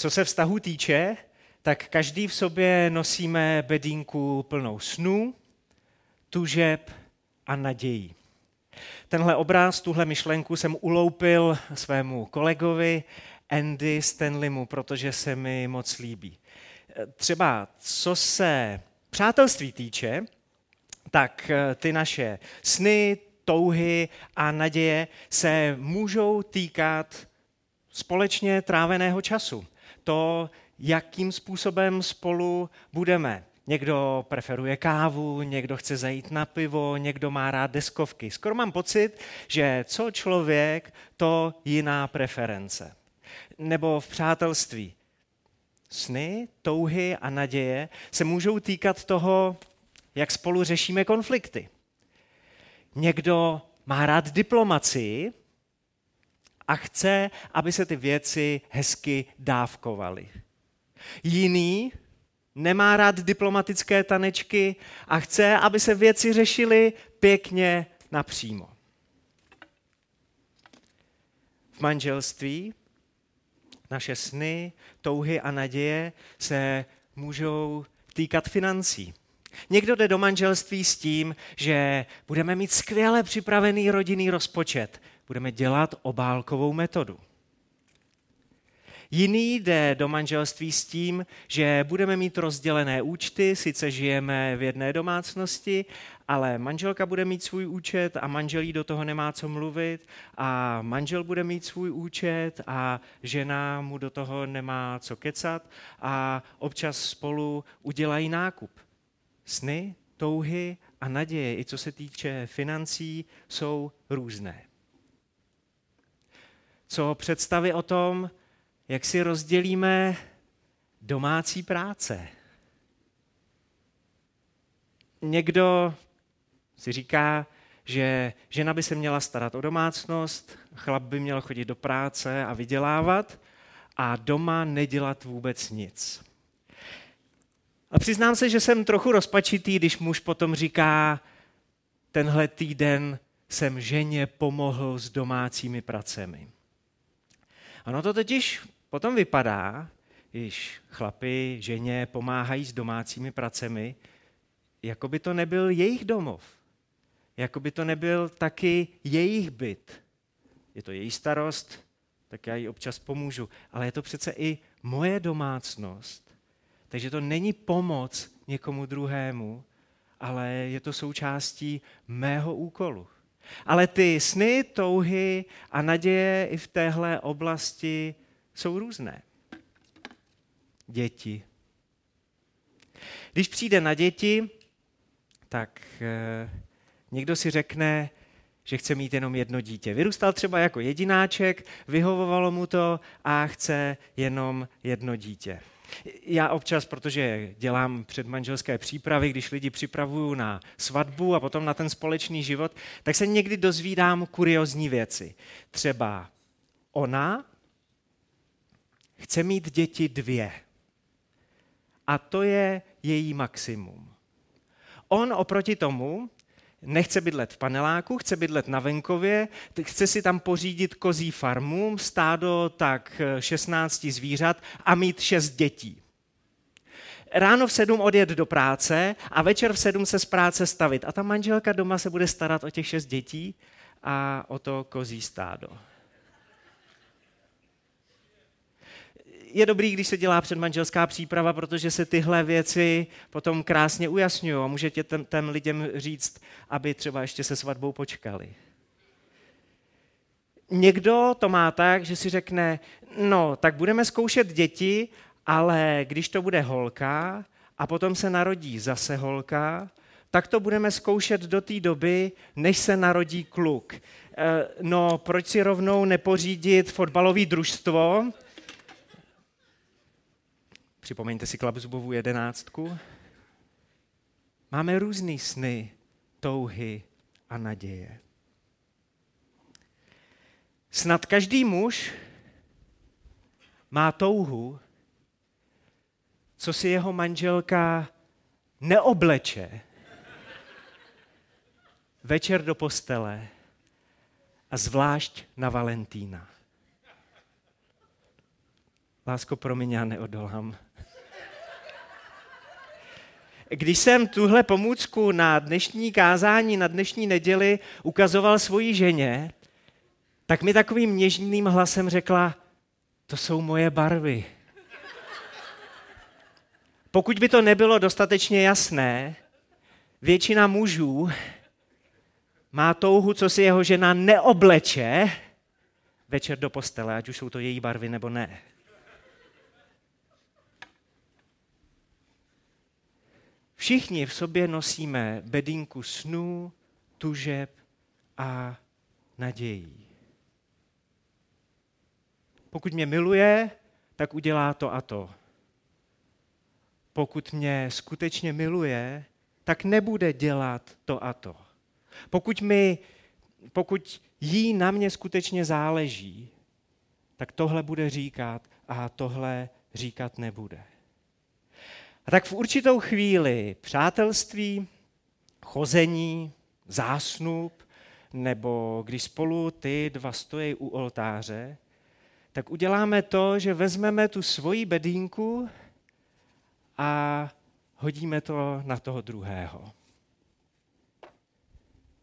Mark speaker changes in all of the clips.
Speaker 1: Co se vztahu týče, tak každý v sobě nosíme bedínku plnou snů, tužeb a nadějí. Tenhle obraz, tuhle myšlenku jsem uloupil svému kolegovi Andy Stanleymu, protože se mi moc líbí. Třeba co se přátelství týče, tak ty naše sny, touhy a naděje se můžou týkat společně tráveného času. To, jakým způsobem spolu budeme. Někdo preferuje kávu, někdo chce zajít na pivo, někdo má rád deskovky. Skoro mám pocit, že co člověk, to jiná preference. Nebo v přátelství. Sny, touhy a naděje se můžou týkat toho, jak spolu řešíme konflikty. Někdo má rád diplomacii a chce, aby se ty věci hezky dávkovaly. Jiný nemá rád diplomatické tanečky a chce, aby se věci řešily pěkně napřímo. V manželství naše sny, touhy a naděje se můžou týkat financí. Někdo jde do manželství s tím, že budeme mít skvěle připravený rodinný rozpočet. Budeme dělat obálkovou metodu. Jiný jde do manželství s tím, že budeme mít rozdělené účty, sice žijeme v jedné domácnosti, ale manželka bude mít svůj účet a manželí do toho nemá co mluvit a manžel bude mít svůj účet a žena mu do toho nemá co kecat a občas spolu udělají nákup. Sny, touhy a naděje, i co se týče financí, jsou různé. Co představy o tom, jak si rozdělíme domácí práce. Někdo si říká, že žena by se měla starat o domácnost, chlap by měl chodit do práce a vydělávat a doma nedělat vůbec nic. A přiznám se, že jsem trochu rozpačitý, když muž potom říká, tenhle týden jsem ženě pomohl s domácími pracemi. Ano, to totiž Potom vypadá, když chlapi ženě pomáhají s domácími pracemi, jako by to nebyl jejich domov. Jako by to nebyl taky jejich byt. Je to její starost, tak já jí občas pomůžu. Ale je to přece i moje domácnost. Takže to není pomoc někomu druhému, ale je to součástí mého úkolu. Ale ty sny, touhy a naděje i v téhle oblasti jsou různé. Děti. Když přijde na děti, tak eh, někdo si řekne, že chce mít jenom jedno dítě. Vyrůstal třeba jako jedináček, vyhovovalo mu to a chce jenom jedno dítě. Já občas, protože dělám předmanželské přípravy, když lidi připravuju na svatbu a potom na ten společný život, tak se někdy dozvídám kuriozní věci. Třeba ona chce mít děti dvě. A to je její maximum. On oproti tomu nechce bydlet v paneláku, chce bydlet na venkově, chce si tam pořídit kozí farmu, stádo tak 16 zvířat a mít šest dětí. Ráno v sedm odjet do práce a večer v sedm se z práce stavit. A ta manželka doma se bude starat o těch šest dětí a o to kozí stádo. Je dobrý, když se dělá předmanželská příprava, protože se tyhle věci potom krásně ujasňují a můžete ten, ten lidem říct, aby třeba ještě se svatbou počkali. Někdo to má tak, že si řekne, no, tak budeme zkoušet děti, ale když to bude holka a potom se narodí zase holka, tak to budeme zkoušet do té doby, než se narodí kluk. E, no, proč si rovnou nepořídit fotbalový družstvo, Připomeňte si Klapzubovou jedenáctku. Máme různé sny, touhy a naděje. Snad každý muž má touhu, co si jeho manželka neobleče večer do postele a zvlášť na Valentína. Lásko, promiň, já neodolám. Když jsem tuhle pomůcku na dnešní kázání, na dnešní neděli ukazoval svoji ženě, tak mi takovým něžným hlasem řekla, to jsou moje barvy. Pokud by to nebylo dostatečně jasné, většina mužů má touhu, co si jeho žena neobleče večer do postele, ať už jsou to její barvy nebo ne. Všichni v sobě nosíme bedínku snů, tužeb a nadějí. Pokud mě miluje, tak udělá to a to. Pokud mě skutečně miluje, tak nebude dělat to a to. Pokud, mi, pokud jí na mě skutečně záleží, tak tohle bude říkat a tohle říkat nebude. A tak v určitou chvíli přátelství, chození, zásnup, nebo když spolu ty dva stojí u oltáře, tak uděláme to, že vezmeme tu svoji bedínku a hodíme to na toho druhého.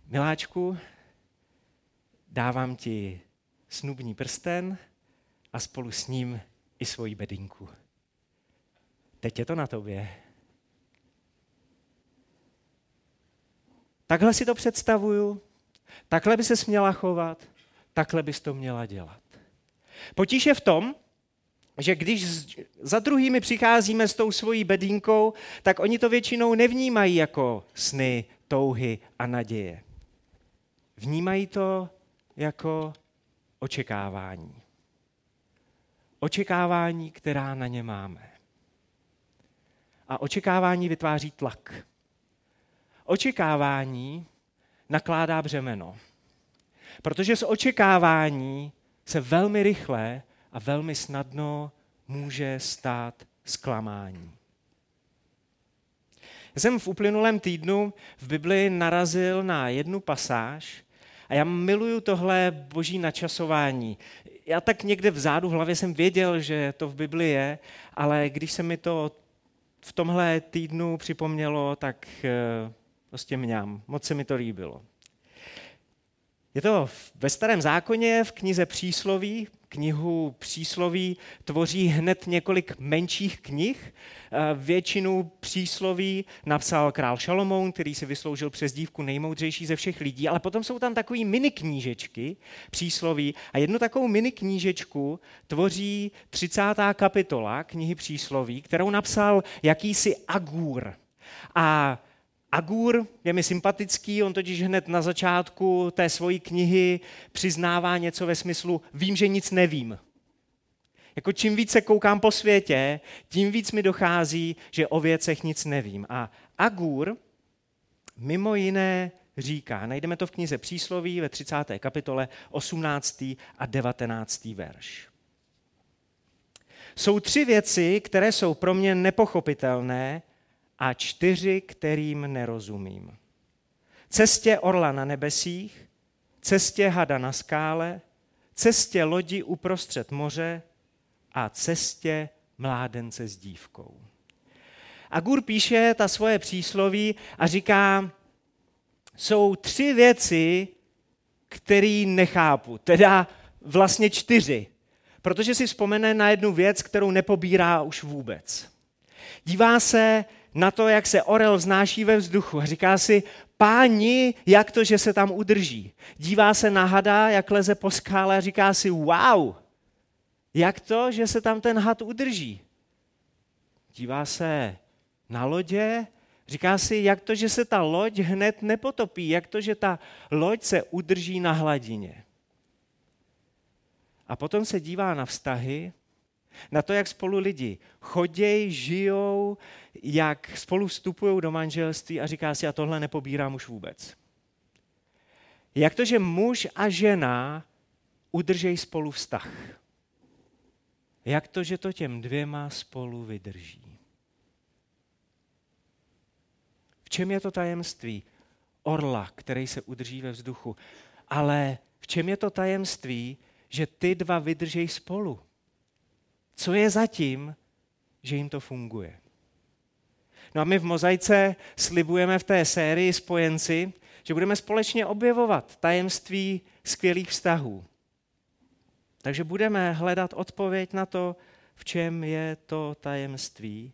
Speaker 1: Miláčku, dávám ti snubní prsten a spolu s ním i svoji bedinku. Teď je to na tobě. Takhle si to představuju, takhle by se směla chovat, takhle bys to měla dělat. Potíž je v tom, že když za druhými přicházíme s tou svojí bedínkou, tak oni to většinou nevnímají jako sny, touhy a naděje. Vnímají to jako očekávání. Očekávání, která na ně máme. A očekávání vytváří tlak. Očekávání nakládá břemeno. Protože z očekávání se velmi rychle a velmi snadno může stát zklamání. Já jsem v uplynulém týdnu v Bibli narazil na jednu pasáž a já miluju tohle boží načasování. Já tak někde vzadu v hlavě jsem věděl, že to v Bibli je, ale když se mi to v tomhle týdnu připomnělo, tak eh, prostě mňám. Moc se mi to líbilo. Je to ve starém zákoně, v knize Přísloví, knihu Přísloví tvoří hned několik menších knih. Eh, většinu přísloví napsal král Šalomoun, který si vysloužil přes dívku nejmoudřejší ze všech lidí, ale potom jsou tam takové mini knížečky přísloví a jednu takovou mini knížečku tvoří 30. kapitola knihy Přísloví, kterou napsal jakýsi Agur. A Agur je mi sympatický, on totiž hned na začátku té svojí knihy přiznává něco ve smyslu vím, že nic nevím. Jako čím více koukám po světě, tím víc mi dochází, že o věcech nic nevím. A Agur mimo jiné říká, najdeme to v knize Přísloví ve 30. kapitole 18. a 19. verš. Jsou tři věci, které jsou pro mě nepochopitelné a čtyři, kterým nerozumím. Cestě orla na nebesích, cestě hada na skále, cestě lodi uprostřed moře a cestě mládence s dívkou. A Gur píše ta svoje přísloví a říká, jsou tři věci, které nechápu, teda vlastně čtyři, protože si vzpomene na jednu věc, kterou nepobírá už vůbec. Dívá se na to, jak se orel vznáší ve vzduchu a říká si, páni, jak to, že se tam udrží. Dívá se na hada, jak leze po skále a říká si, wow, jak to, že se tam ten had udrží. Dívá se na lodě, říká si, jak to, že se ta loď hned nepotopí, jak to, že ta loď se udrží na hladině. A potom se dívá na vztahy na to, jak spolu lidi chodějí, žijou, jak spolu vstupují do manželství a říká si, a tohle nepobírám už vůbec. Jak to, že muž a žena udržejí spolu vztah? Jak to, že to těm dvěma spolu vydrží? V čem je to tajemství orla, který se udrží ve vzduchu? Ale v čem je to tajemství, že ty dva vydržejí spolu? Co je zatím, že jim to funguje? No a my v Mozaice slibujeme v té sérii Spojenci, že budeme společně objevovat tajemství skvělých vztahů. Takže budeme hledat odpověď na to, v čem je to tajemství.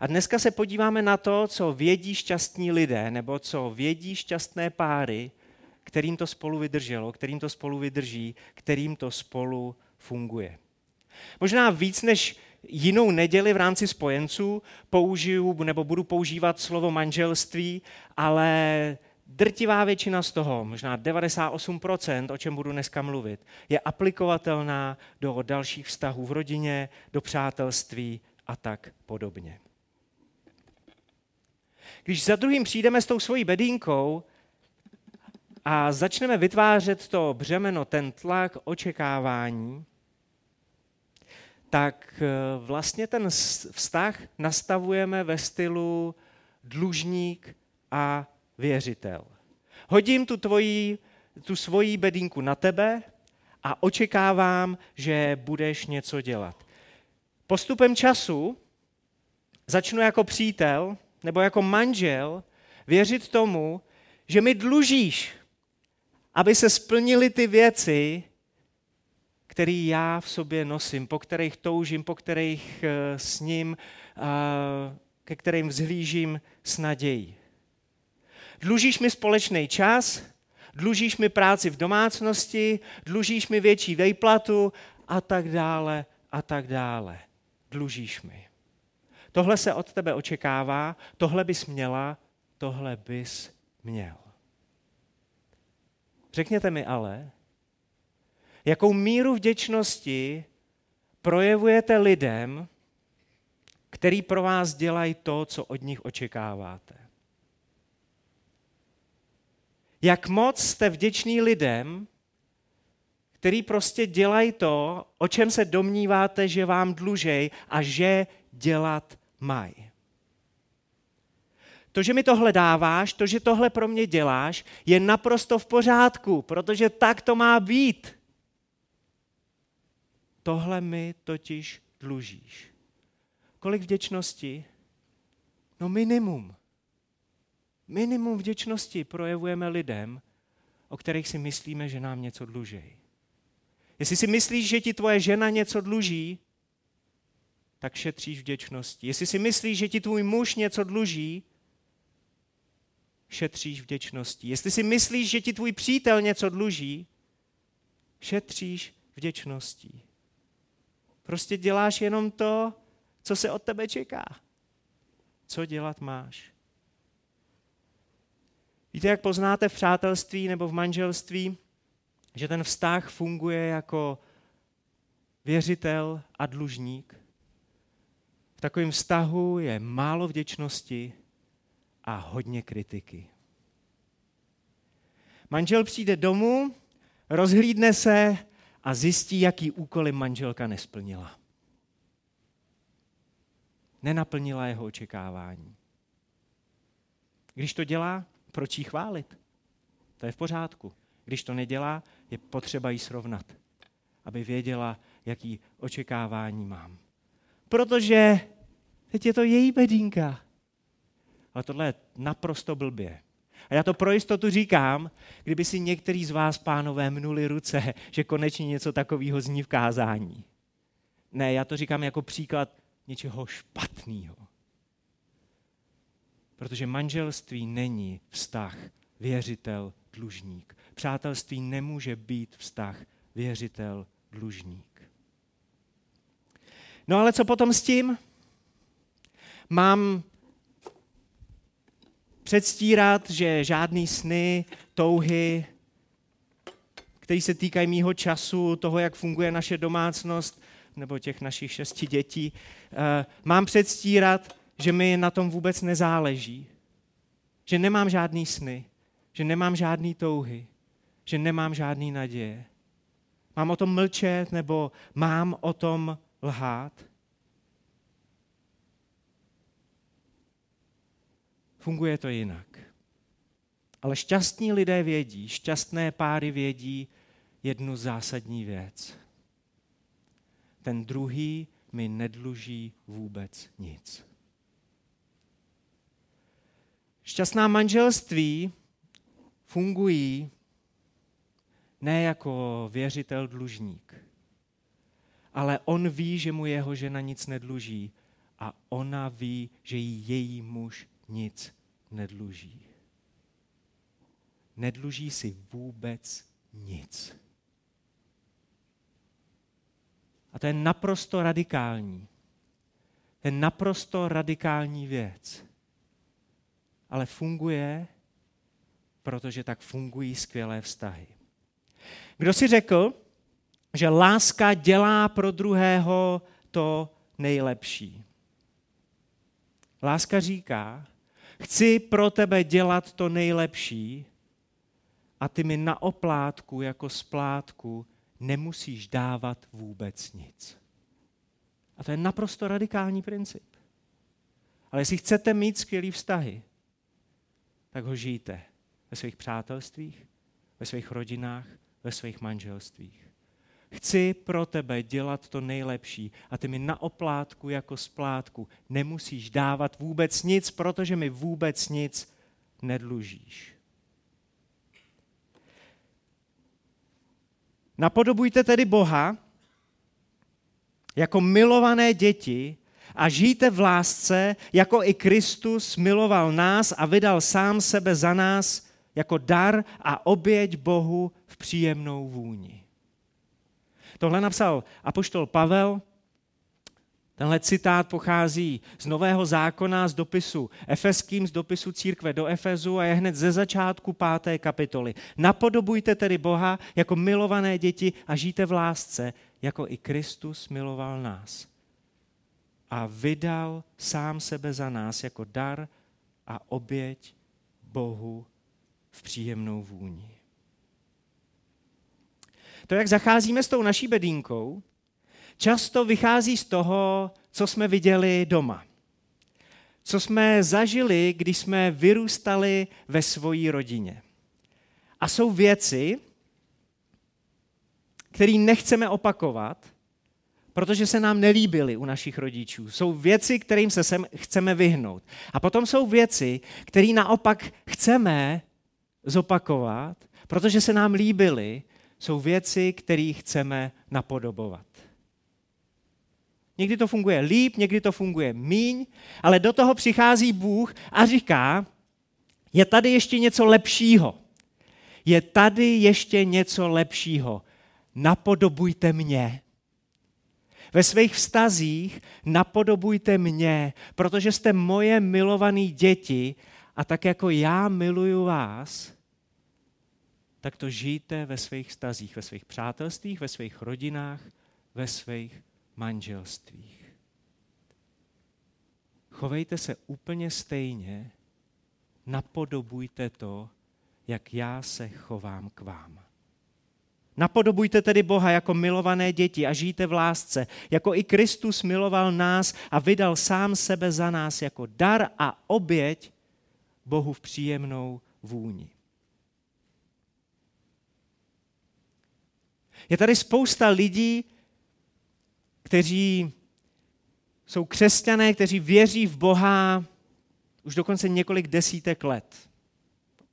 Speaker 1: A dneska se podíváme na to, co vědí šťastní lidé, nebo co vědí šťastné páry, kterým to spolu vydrželo, kterým to spolu vydrží, kterým to spolu funguje. Možná víc než jinou neděli v rámci spojenců použiju nebo budu používat slovo manželství, ale drtivá většina z toho, možná 98%, o čem budu dneska mluvit, je aplikovatelná do dalších vztahů v rodině, do přátelství a tak podobně. Když za druhým přijdeme s tou svojí bedínkou a začneme vytvářet to břemeno, ten tlak očekávání, tak eh, vlastně ten vztah nastavujeme ve stylu dlužník a věřitel. Hodím tu, tvoji, tu svoji bedínku na tebe a očekávám, že budeš něco dělat. Postupem času začnu jako přítel nebo jako manžel věřit tomu, že mi dlužíš, aby se splnily ty věci, které já v sobě nosím, po kterých toužím, po kterých eh, s ním, ke kterým vzhlížím s nadějí. Dlužíš mi společný čas, dlužíš mi práci v domácnosti, dlužíš mi větší vejplatu a tak dále a tak dále. Dlužíš mi. Tohle se od tebe očekává, tohle bys měla, tohle bys měl. Řekněte mi ale, jakou míru vděčnosti projevujete lidem, který pro vás dělají to, co od nich očekáváte. Jak moc jste vděční lidem, který prostě dělají to, o čem se domníváte, že vám dlužej a že dělat mají. To, že mi tohle dáváš, to, že tohle pro mě děláš, je naprosto v pořádku, protože tak to má být. Tohle mi totiž dlužíš. Kolik vděčnosti? No minimum. Minimum vděčnosti projevujeme lidem, o kterých si myslíme, že nám něco dluží. Jestli si myslíš, že ti tvoje žena něco dluží, tak šetříš vděčnosti. Jestli si myslíš, že ti tvůj muž něco dluží, šetříš vděčnosti. Jestli si myslíš, že ti tvůj přítel něco dluží, šetříš vděčností. Prostě děláš jenom to, co se od tebe čeká. Co dělat máš? Víte, jak poznáte v přátelství nebo v manželství, že ten vztah funguje jako věřitel a dlužník? V takovém vztahu je málo vděčnosti a hodně kritiky. Manžel přijde domů, rozhlídne se a zjistí, jaký úkoly manželka nesplnila. Nenaplnila jeho očekávání. Když to dělá, proč jí chválit? To je v pořádku. Když to nedělá, je potřeba jí srovnat, aby věděla, jaký očekávání mám. Protože teď je to její bedínka. Ale tohle je naprosto blbě. A já to pro jistotu říkám, kdyby si některý z vás, pánové, mnuli ruce, že konečně něco takového zní v kázání. Ne, já to říkám jako příklad něčeho špatného. Protože manželství není vztah věřitel-dlužník. Přátelství nemůže být vztah věřitel-dlužník. No ale co potom s tím? Mám předstírat, že žádný sny, touhy, které se týkají mýho času, toho, jak funguje naše domácnost, nebo těch našich šesti dětí, eh, mám předstírat, že mi na tom vůbec nezáleží. Že nemám žádný sny, že nemám žádný touhy, že nemám žádný naděje. Mám o tom mlčet nebo mám o tom lhát? Funguje to jinak. Ale šťastní lidé vědí, šťastné páry vědí jednu zásadní věc. Ten druhý mi nedluží vůbec nic. Šťastná manželství fungují ne jako věřitel dlužník, ale on ví, že mu jeho žena nic nedluží a ona ví, že jí její muž nic nedluží. Nedluží si vůbec nic. A to je naprosto radikální. To je naprosto radikální věc. Ale funguje, protože tak fungují skvělé vztahy. Kdo si řekl, že láska dělá pro druhého to nejlepší? Láska říká, chci pro tebe dělat to nejlepší a ty mi na oplátku jako splátku nemusíš dávat vůbec nic. A to je naprosto radikální princip. Ale jestli chcete mít skvělý vztahy, tak ho žijte ve svých přátelstvích, ve svých rodinách, ve svých manželstvích. Chci pro tebe dělat to nejlepší a ty mi na oplátku jako splátku nemusíš dávat vůbec nic, protože mi vůbec nic nedlužíš. Napodobujte tedy Boha jako milované děti a žijte v lásce, jako i Kristus miloval nás a vydal sám sebe za nás jako dar a oběť Bohu v příjemnou vůni. Tohle napsal apoštol Pavel. Tenhle citát pochází z Nového zákona, z dopisu Efeským, z dopisu církve do Efezu a je hned ze začátku páté kapitoly. Napodobujte tedy Boha jako milované děti a žijte v lásce, jako i Kristus miloval nás. A vydal sám sebe za nás jako dar a oběť Bohu v příjemnou vůni. To, jak zacházíme s tou naší bedínkou, často vychází z toho, co jsme viděli doma. Co jsme zažili, když jsme vyrůstali ve svojí rodině. A jsou věci, které nechceme opakovat, protože se nám nelíbily u našich rodičů. Jsou věci, kterým se sem chceme vyhnout. A potom jsou věci, které naopak chceme zopakovat, protože se nám líbily, jsou věci, které chceme napodobovat. Někdy to funguje líp, někdy to funguje míň, ale do toho přichází Bůh a říká, je tady ještě něco lepšího. Je tady ještě něco lepšího. Napodobujte mě. Ve svých vztazích napodobujte mě, protože jste moje milované děti a tak jako já miluju vás, tak to žijte ve svých stazích, ve svých přátelstvích, ve svých rodinách, ve svých manželstvích. Chovejte se úplně stejně, napodobujte to, jak já se chovám k vám. Napodobujte tedy Boha jako milované děti a žijte v lásce, jako i Kristus miloval nás a vydal sám sebe za nás jako dar a oběť Bohu v příjemnou vůni. Je tady spousta lidí, kteří jsou křesťané, kteří věří v Boha už dokonce několik desítek let.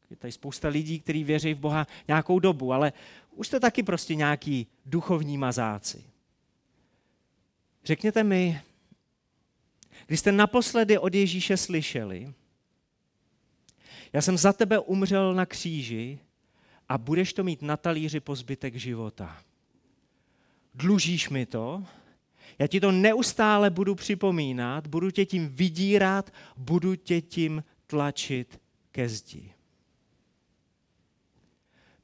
Speaker 1: Je tady spousta lidí, kteří věří v Boha nějakou dobu, ale už to taky prostě nějaký duchovní mazáci. Řekněte mi, když jste naposledy od Ježíše slyšeli, já jsem za tebe umřel na kříži a budeš to mít na talíři po zbytek života. Dlužíš mi to, já ti to neustále budu připomínat, budu tě tím vydírat, budu tě tím tlačit ke zdi.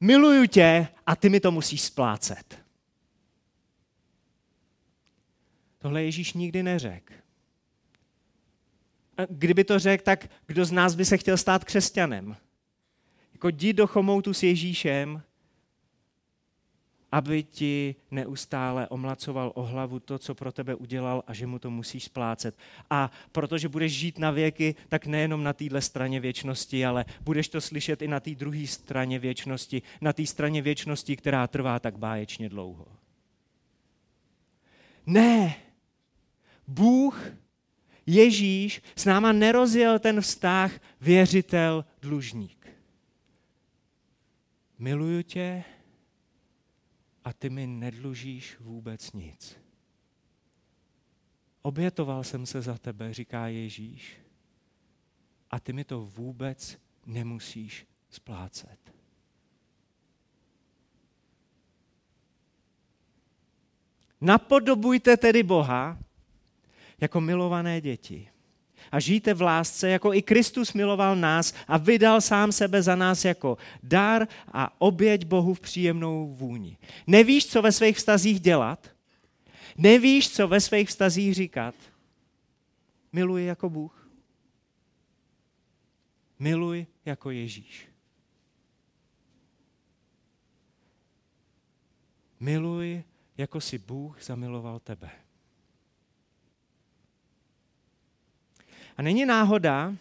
Speaker 1: Miluju tě a ty mi to musíš splácet. Tohle Ježíš nikdy neřekl. Kdyby to řekl, tak kdo z nás by se chtěl stát křesťanem? Jako jdi do chomoutu s Ježíšem, aby ti neustále omlacoval o hlavu to, co pro tebe udělal a že mu to musíš splácet. A protože budeš žít na věky, tak nejenom na téhle straně věčnosti, ale budeš to slyšet i na té druhé straně věčnosti, na té straně věčnosti, která trvá tak báječně dlouho. Ne, Bůh, Ježíš, s náma nerozjel ten vztah věřitel-dlužník. Miluju tě a ty mi nedlužíš vůbec nic. Obětoval jsem se za tebe, říká Ježíš, a ty mi to vůbec nemusíš splácet. Napodobujte tedy Boha jako milované děti a žijte v lásce, jako i Kristus miloval nás a vydal sám sebe za nás jako dar a oběť Bohu v příjemnou vůni. Nevíš, co ve svých vztazích dělat? Nevíš, co ve svých vztazích říkat? Miluji jako Bůh. Miluj jako Ježíš. Miluj, jako si Bůh zamiloval tebe. A není náhoda,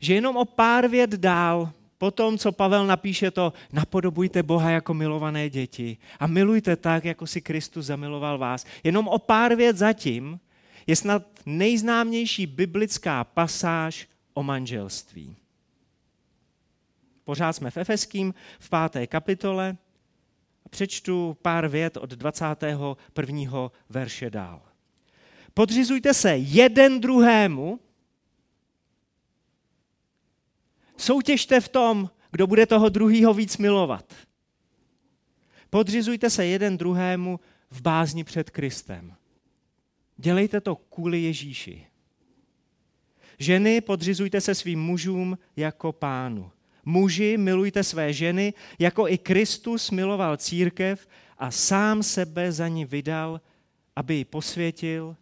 Speaker 1: že jenom o pár vět dál, po tom, co Pavel napíše to, napodobujte Boha jako milované děti a milujte tak, jako si Kristus zamiloval vás. Jenom o pár vět zatím je snad nejznámější biblická pasáž o manželství. Pořád jsme v Efeským v páté kapitole. Přečtu pár vět od 21. verše dál. Podřizujte se jeden druhému, soutěžte v tom, kdo bude toho druhého víc milovat. Podřizujte se jeden druhému v bázni před Kristem. Dělejte to kvůli Ježíši. Ženy, podřizujte se svým mužům jako pánu. Muži, milujte své ženy, jako i Kristus miloval církev a sám sebe za ní vydal, aby ji posvětil,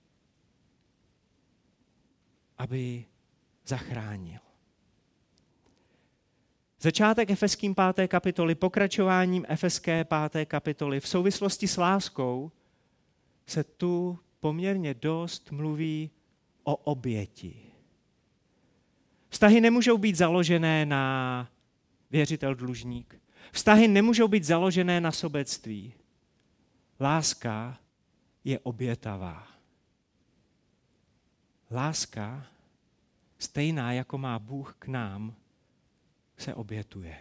Speaker 1: aby ji zachránil. Začátek Efeským 5. kapitoly, pokračováním Efeské 5. kapitoly v souvislosti s láskou se tu poměrně dost mluví o oběti. Vztahy nemůžou být založené na věřitel dlužník. Vztahy nemůžou být založené na sobectví. Láska je obětavá. Láska, stejná jako má Bůh k nám, se obětuje.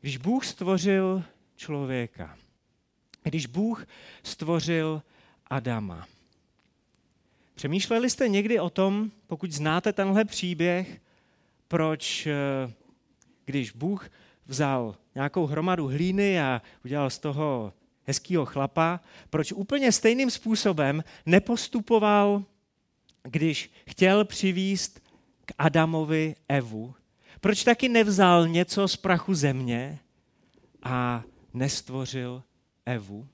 Speaker 1: Když Bůh stvořil člověka, když Bůh stvořil Adama, Přemýšleli jste někdy o tom, pokud znáte tenhle příběh, proč, eh, když Bůh vzal nějakou hromadu hlíny a udělal z toho hezkýho chlapa, proč úplně stejným způsobem nepostupoval, když chtěl přivíst k Adamovi Evu? Proč taky nevzal něco z prachu země a nestvořil Evu?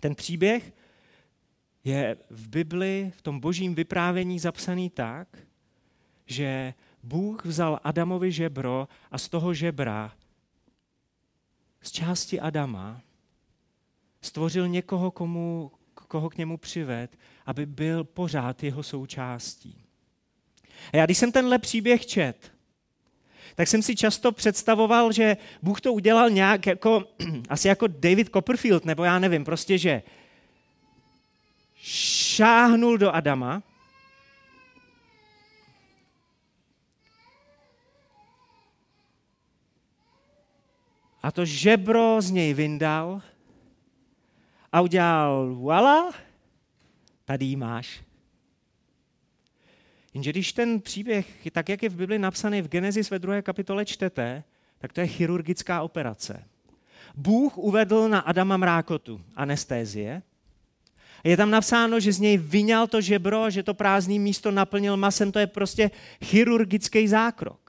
Speaker 1: Ten příběh je v Bibli, v tom božím vyprávění zapsaný tak, že Bůh vzal Adamovi žebro a z toho žebra, z části Adama, stvořil někoho, komu, koho k němu přived, aby byl pořád jeho součástí. A já když jsem tenhle příběh čet, tak jsem si často představoval, že Bůh to udělal nějak jako, asi jako David Copperfield, nebo já nevím, prostě, že šáhnul do Adama, a to žebro z něj vyndal a udělal voila, tady jí máš. Jenže když ten příběh, tak jak je v Bibli napsaný v Genesis ve druhé kapitole čtete, tak to je chirurgická operace. Bůh uvedl na Adama mrákotu, anestézie, je tam napsáno, že z něj vyňal to žebro, že to prázdné místo naplnil masem. To je prostě chirurgický zákrok.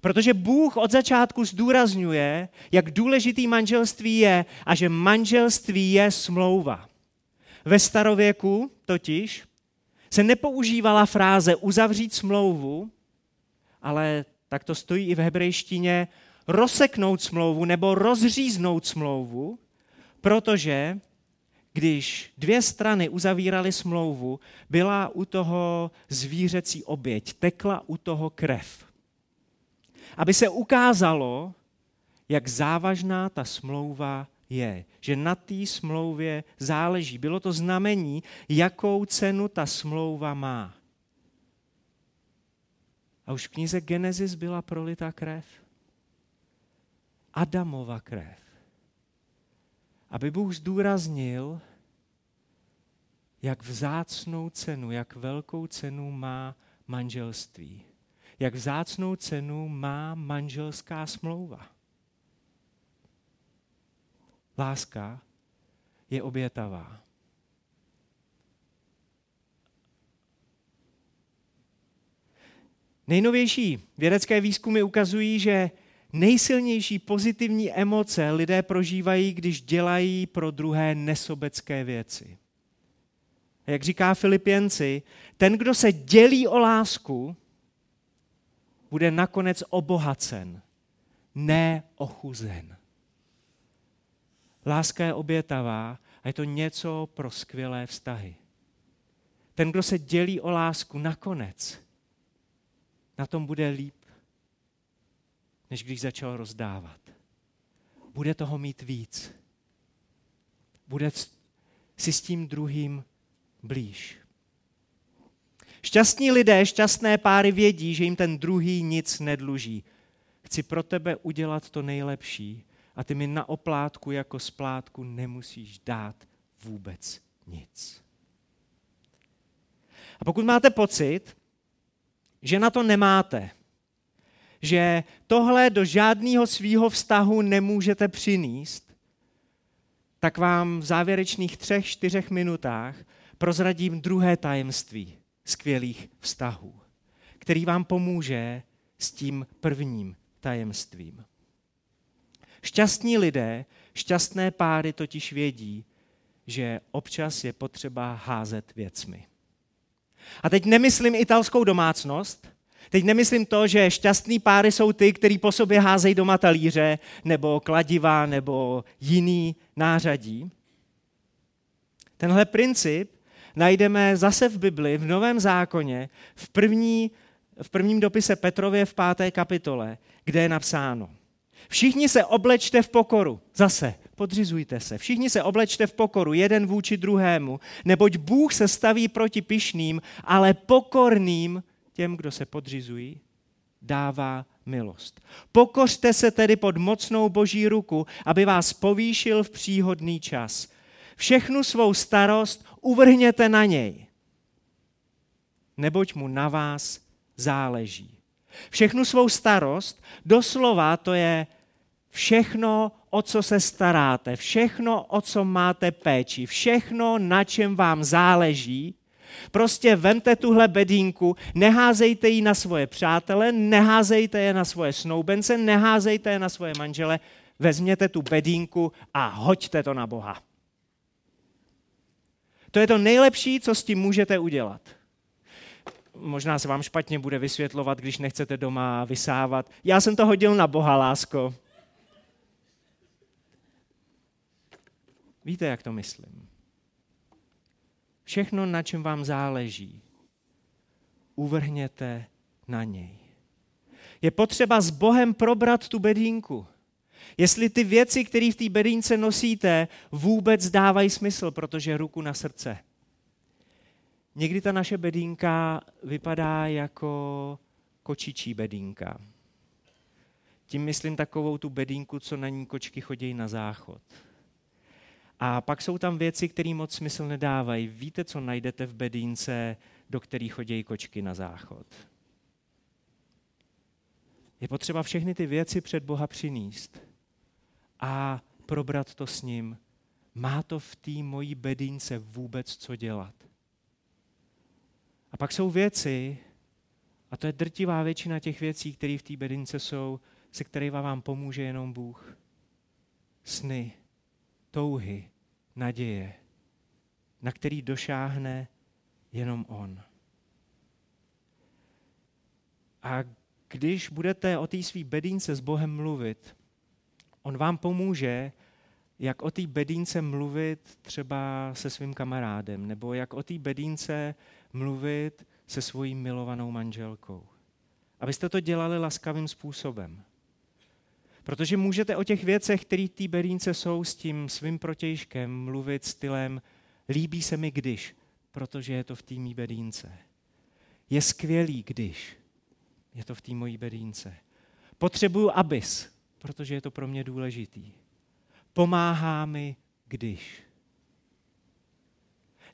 Speaker 1: Protože Bůh od začátku zdůrazňuje, jak důležitý manželství je a že manželství je smlouva. Ve starověku totiž se nepoužívala fráze uzavřít smlouvu, ale tak to stojí i v hebrejštině rozseknout smlouvu nebo rozříznout smlouvu, protože když dvě strany uzavíraly smlouvu, byla u toho zvířecí oběť, tekla u toho krev. Aby se ukázalo, jak závažná ta smlouva je. Že na té smlouvě záleží. Bylo to znamení, jakou cenu ta smlouva má. A už v knize Genesis byla prolita krev. Adamova krev. Aby Bůh zdůraznil, jak vzácnou cenu, jak velkou cenu má manželství. Jak vzácnou cenu má manželská smlouva. Láska je obětavá. Nejnovější vědecké výzkumy ukazují, že nejsilnější pozitivní emoce lidé prožívají, když dělají pro druhé nesobecké věci. Jak říká Filipěnci, ten, kdo se dělí o lásku, bude nakonec obohacen, ne ochuzen. Láska je obětavá a je to něco pro skvělé vztahy. Ten, kdo se dělí o lásku, nakonec na tom bude líp, než když začal rozdávat. Bude toho mít víc. Bude si s tím druhým blíž. Šťastní lidé, šťastné páry vědí, že jim ten druhý nic nedluží. Chci pro tebe udělat to nejlepší a ty mi na oplátku jako splátku nemusíš dát vůbec nic. A pokud máte pocit, že na to nemáte, že tohle do žádného svýho vztahu nemůžete přinést, tak vám v závěrečných třech, čtyřech minutách prozradím druhé tajemství skvělých vztahů, který vám pomůže s tím prvním tajemstvím. Šťastní lidé, šťastné páry totiž vědí, že občas je potřeba házet věcmi. A teď nemyslím italskou domácnost, teď nemyslím to, že šťastný páry jsou ty, který po sobě házejí doma talíře, nebo kladiva, nebo jiný nářadí. Tenhle princip najdeme zase v Bibli, v Novém zákoně, v, první, v prvním dopise Petrově v páté kapitole, kde je napsáno. Všichni se oblečte v pokoru. Zase, podřizujte se. Všichni se oblečte v pokoru, jeden vůči druhému, neboť Bůh se staví proti pyšným, ale pokorným těm, kdo se podřizují, dává milost. Pokořte se tedy pod mocnou boží ruku, aby vás povýšil v příhodný čas. Všechnu svou starost uvrhněte na něj, neboť mu na vás záleží. Všechnu svou starost, doslova to je všechno, o co se staráte, všechno, o co máte péči, všechno, na čem vám záleží, Prostě vemte tuhle bedínku, neházejte ji na svoje přátele, neházejte je na svoje snoubence, neházejte je na svoje manžele, vezměte tu bedínku a hoďte to na Boha. To je to nejlepší, co s tím můžete udělat. Možná se vám špatně bude vysvětlovat, když nechcete doma vysávat. Já jsem to hodil na Boha, lásko. Víte, jak to myslím? Všechno, na čem vám záleží, uvrhněte na něj. Je potřeba s Bohem probrat tu bedínku. Jestli ty věci, které v té bedínce nosíte, vůbec dávají smysl, protože ruku na srdce. Někdy ta naše bedínka vypadá jako kočičí bedínka. Tím myslím takovou tu bedínku, co na ní kočky chodí na záchod. A pak jsou tam věci, které moc smysl nedávají. Víte, co najdete v bedínce, do které chodí kočky na záchod? Je potřeba všechny ty věci před Boha přinést a probrat to s ním. Má to v té mojí bedínce vůbec co dělat? A pak jsou věci, a to je drtivá většina těch věcí, které v té bedince jsou, se kterými vám pomůže jenom Bůh. Sny, touhy, naděje, na který došáhne jenom On. A když budete o té své bedínce s Bohem mluvit, On vám pomůže, jak o té bedínce mluvit třeba se svým kamarádem, nebo jak o té bedínce mluvit se svojí milovanou manželkou. Abyste to dělali laskavým způsobem. Protože můžete o těch věcech, které té berínce jsou, s tím svým protějškem mluvit stylem líbí se mi když, protože je to v té mý bedínce. Je skvělý, když je to v té mojí bedínce. Potřebuju abys, protože je to pro mě důležitý. Pomáhá mi, když.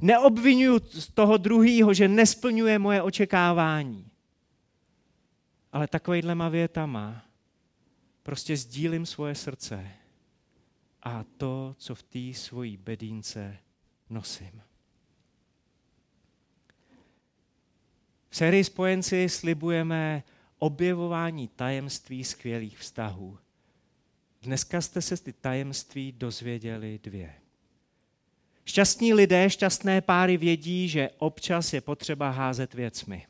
Speaker 1: Neobvinuju z toho druhého, že nesplňuje moje očekávání. Ale takovýhlema větama prostě sdílím svoje srdce a to, co v té svojí bedínce nosím. V sérii Spojenci slibujeme objevování tajemství skvělých vztahů. Dneska jste se ty tajemství dozvěděli dvě. Šťastní lidé, šťastné páry vědí, že občas je potřeba házet věcmi.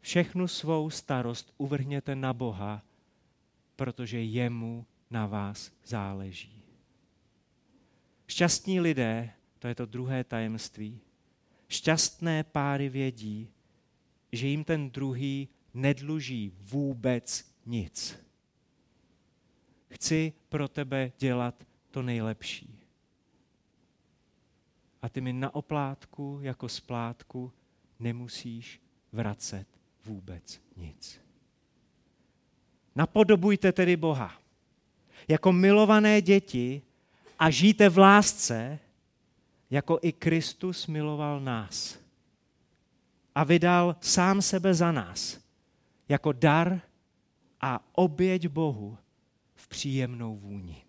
Speaker 1: Všechnu svou starost uvrhněte na Boha, protože jemu na vás záleží. Šťastní lidé, to je to druhé tajemství, šťastné páry vědí, že jim ten druhý nedluží vůbec nic. Chci pro tebe dělat to nejlepší. A ty mi na oplátku jako splátku nemusíš vracet vůbec nic. Napodobujte tedy Boha jako milované děti a žijte v lásce, jako i Kristus miloval nás a vydal sám sebe za nás jako dar a oběť Bohu v příjemnou vůni.